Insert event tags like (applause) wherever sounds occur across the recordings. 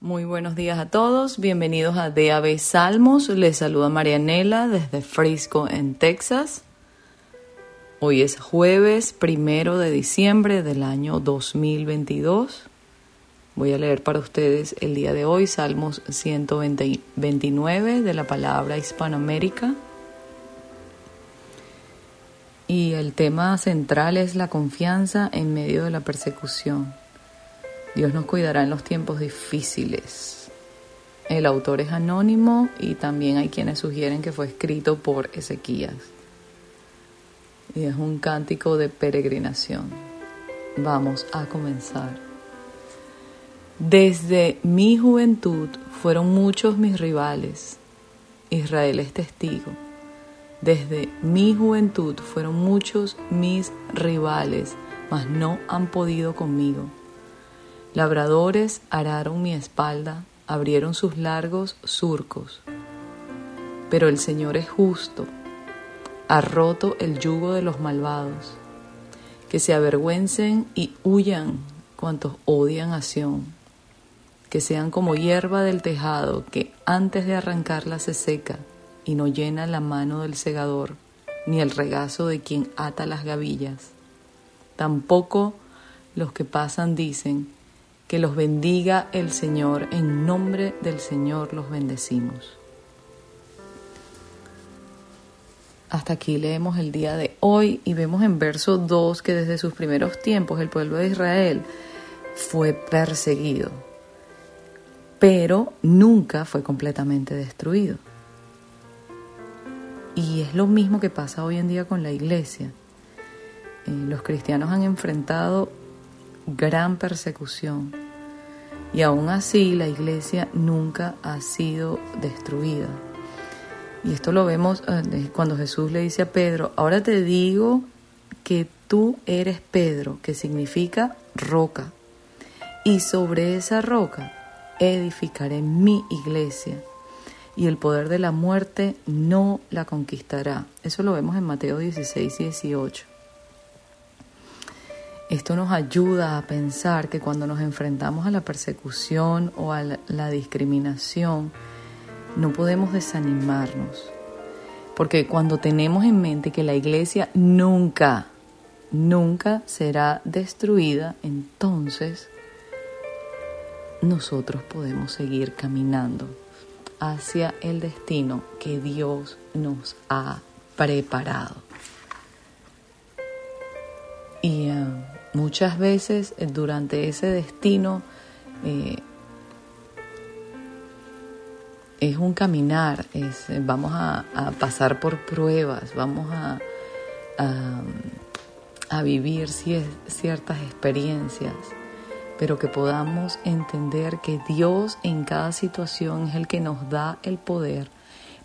Muy buenos días a todos, bienvenidos a DAB Salmos. Les saluda Marianela desde Frisco, en Texas. Hoy es jueves primero de diciembre del año 2022. Voy a leer para ustedes el día de hoy Salmos 129 de la palabra Hispanoamérica. Y el tema central es la confianza en medio de la persecución. Dios nos cuidará en los tiempos difíciles. El autor es anónimo y también hay quienes sugieren que fue escrito por Ezequías. Y es un cántico de peregrinación. Vamos a comenzar. Desde mi juventud fueron muchos mis rivales. Israel es testigo. Desde mi juventud fueron muchos mis rivales, mas no han podido conmigo. Labradores araron mi espalda, abrieron sus largos surcos. Pero el Señor es justo, ha roto el yugo de los malvados. Que se avergüencen y huyan cuantos odian a Sión. Que sean como hierba del tejado que antes de arrancarla se seca y no llena la mano del segador, ni el regazo de quien ata las gavillas. Tampoco los que pasan dicen, que los bendiga el Señor, en nombre del Señor los bendecimos. Hasta aquí leemos el día de hoy y vemos en verso 2 que desde sus primeros tiempos el pueblo de Israel fue perseguido, pero nunca fue completamente destruido. Y es lo mismo que pasa hoy en día con la iglesia. Eh, los cristianos han enfrentado gran persecución. Y aún así la iglesia nunca ha sido destruida. Y esto lo vemos eh, cuando Jesús le dice a Pedro, ahora te digo que tú eres Pedro, que significa roca. Y sobre esa roca edificaré mi iglesia. Y el poder de la muerte no la conquistará. Eso lo vemos en Mateo 16 y 18. Esto nos ayuda a pensar que cuando nos enfrentamos a la persecución o a la discriminación, no podemos desanimarnos. Porque cuando tenemos en mente que la iglesia nunca, nunca será destruida, entonces nosotros podemos seguir caminando hacia el destino que Dios nos ha preparado. Y uh, Muchas veces eh, durante ese destino eh, es un caminar, es, eh, vamos a, pasar por pruebas, vamos a, a, vivir ciertas experiencias, pero que podamos entender que Dios en cada situación es el que nos da el poder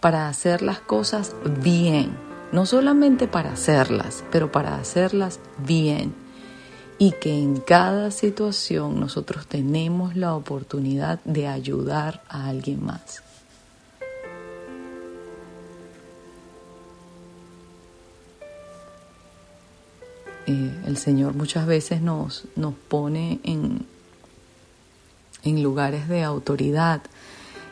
para hacer las cosas bien, no solamente para hacerlas, pero para hacerlas bien y que en cada situación nosotros tenemos la oportunidad de ayudar a alguien más. Eh, el Señor muchas veces nos, nos pone en, en lugares de autoridad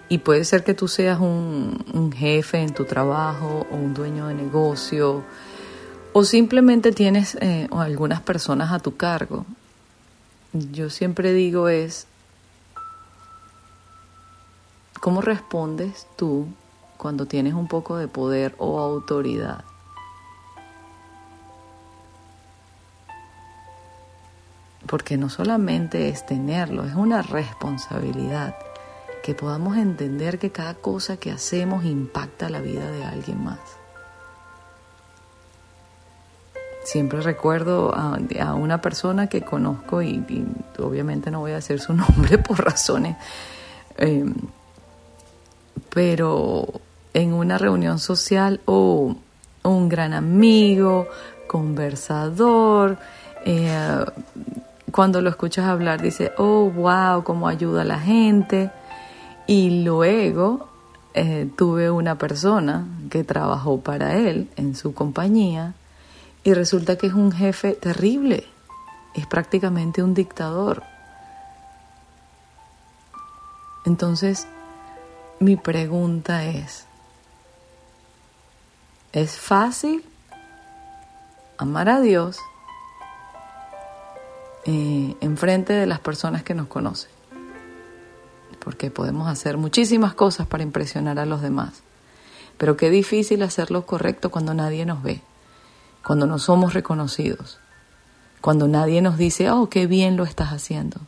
y puede ser que tú seas un, un jefe en tu trabajo o un dueño de negocio o simplemente tienes eh, algunas personas a tu cargo. Yo siempre digo es, ¿cómo respondes tú cuando tienes un poco de poder o autoridad? Porque no solamente es tenerlo, es una responsabilidad. Que podamos entender que cada cosa que hacemos impacta la vida de alguien más. Siempre recuerdo a, una persona que conozco y, obviamente no voy a decir su (laughs) nombre por razones, em, pero en una reunión social o un gran amigo, conversador, eh, cuando lo escuchas hablar dice, oh, wow, cómo ayuda a la gente. Y luego eh, tuve una persona que trabajó para él en su compañía y resulta que es un jefe terrible, es prácticamente un dictador. Entonces, mi pregunta es, ¿es fácil amar a Dios eh, enfrente de las personas que nos conocen? Porque podemos hacer muchísimas cosas para impresionar a los demás. Pero qué difícil hacer lo correcto cuando nadie nos ve, cuando no somos reconocidos, cuando nadie nos dice, oh, qué bien lo estás haciendo.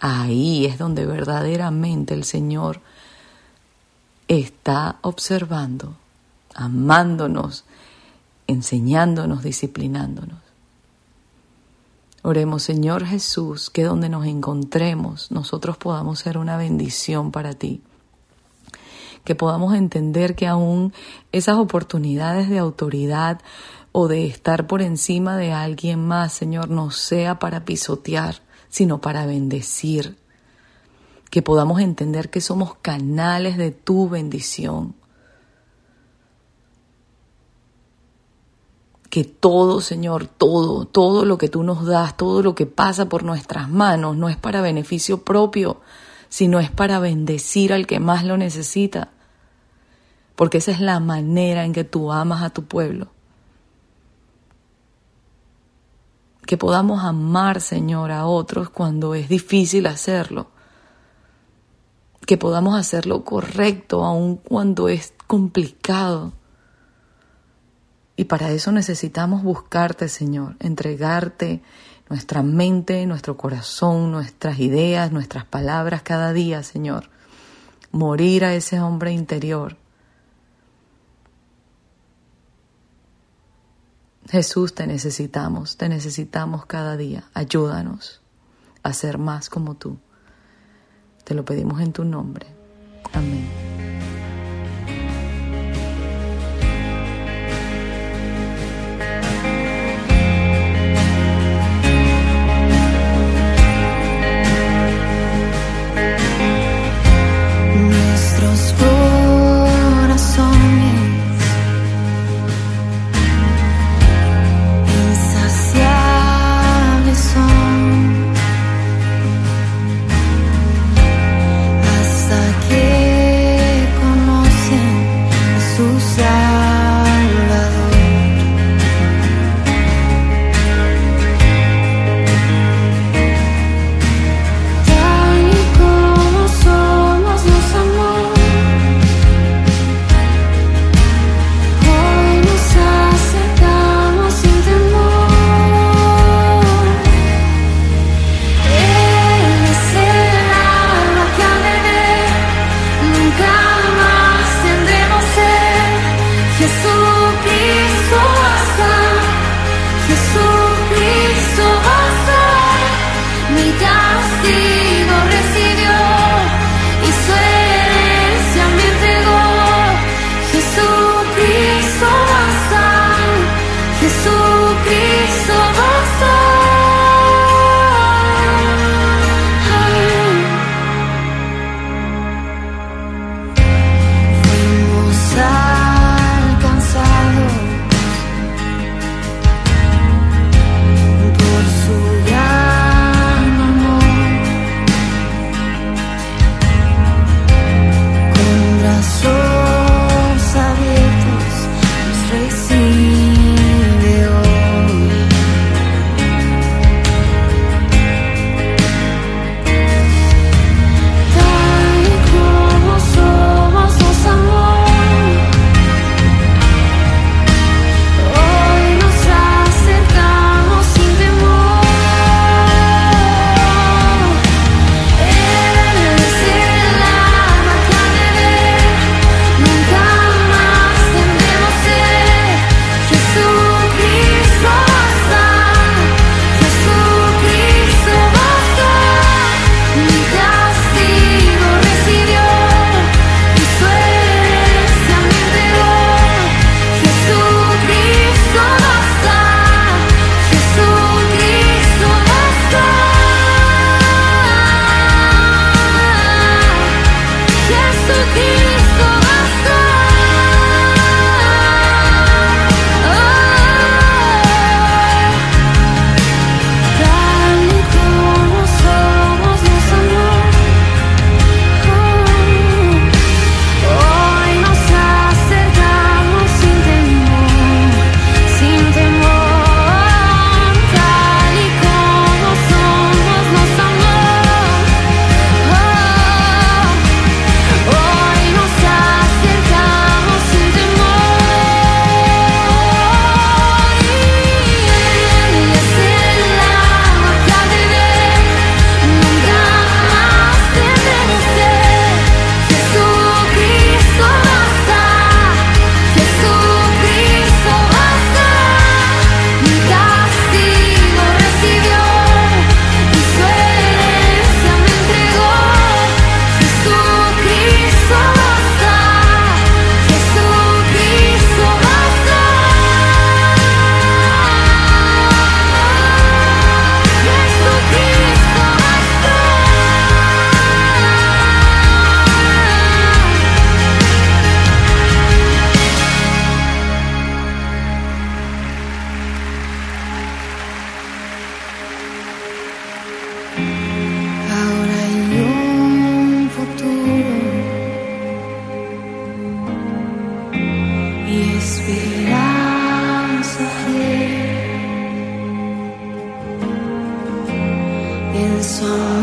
Ahí es donde verdaderamente el Señor está observando, amándonos, enseñándonos, disciplinándonos. Oremos, Señor Jesús, que donde nos encontremos nosotros podamos ser una bendición para ti que podamos entender que aún esas oportunidades de autoridad o de estar por encima de alguien más, Señor, no sea para pisotear, sino para bendecir. Que podamos entender que somos canales de tu bendición. Que todo, Señor, todo, todo lo que tú nos das, todo lo que pasa por nuestras manos, no es para beneficio propio, sino es para bendecir al que más lo necesita, porque esa es la manera en que tú amas a tu pueblo. Que podamos amar, Señor, a otros cuando es difícil hacerlo. Que podamos hacerlo correcto aun cuando es complicado. Y para eso necesitamos buscarte, Señor, entregarte nuestra mente, nuestro corazón, nuestras ideas, nuestras palabras cada día, Señor. Morir a ese hombre interior. Jesús, te necesitamos, te necesitamos cada día. Ayúdanos a ser más como tú. Te lo pedimos en tu nombre. Amén. some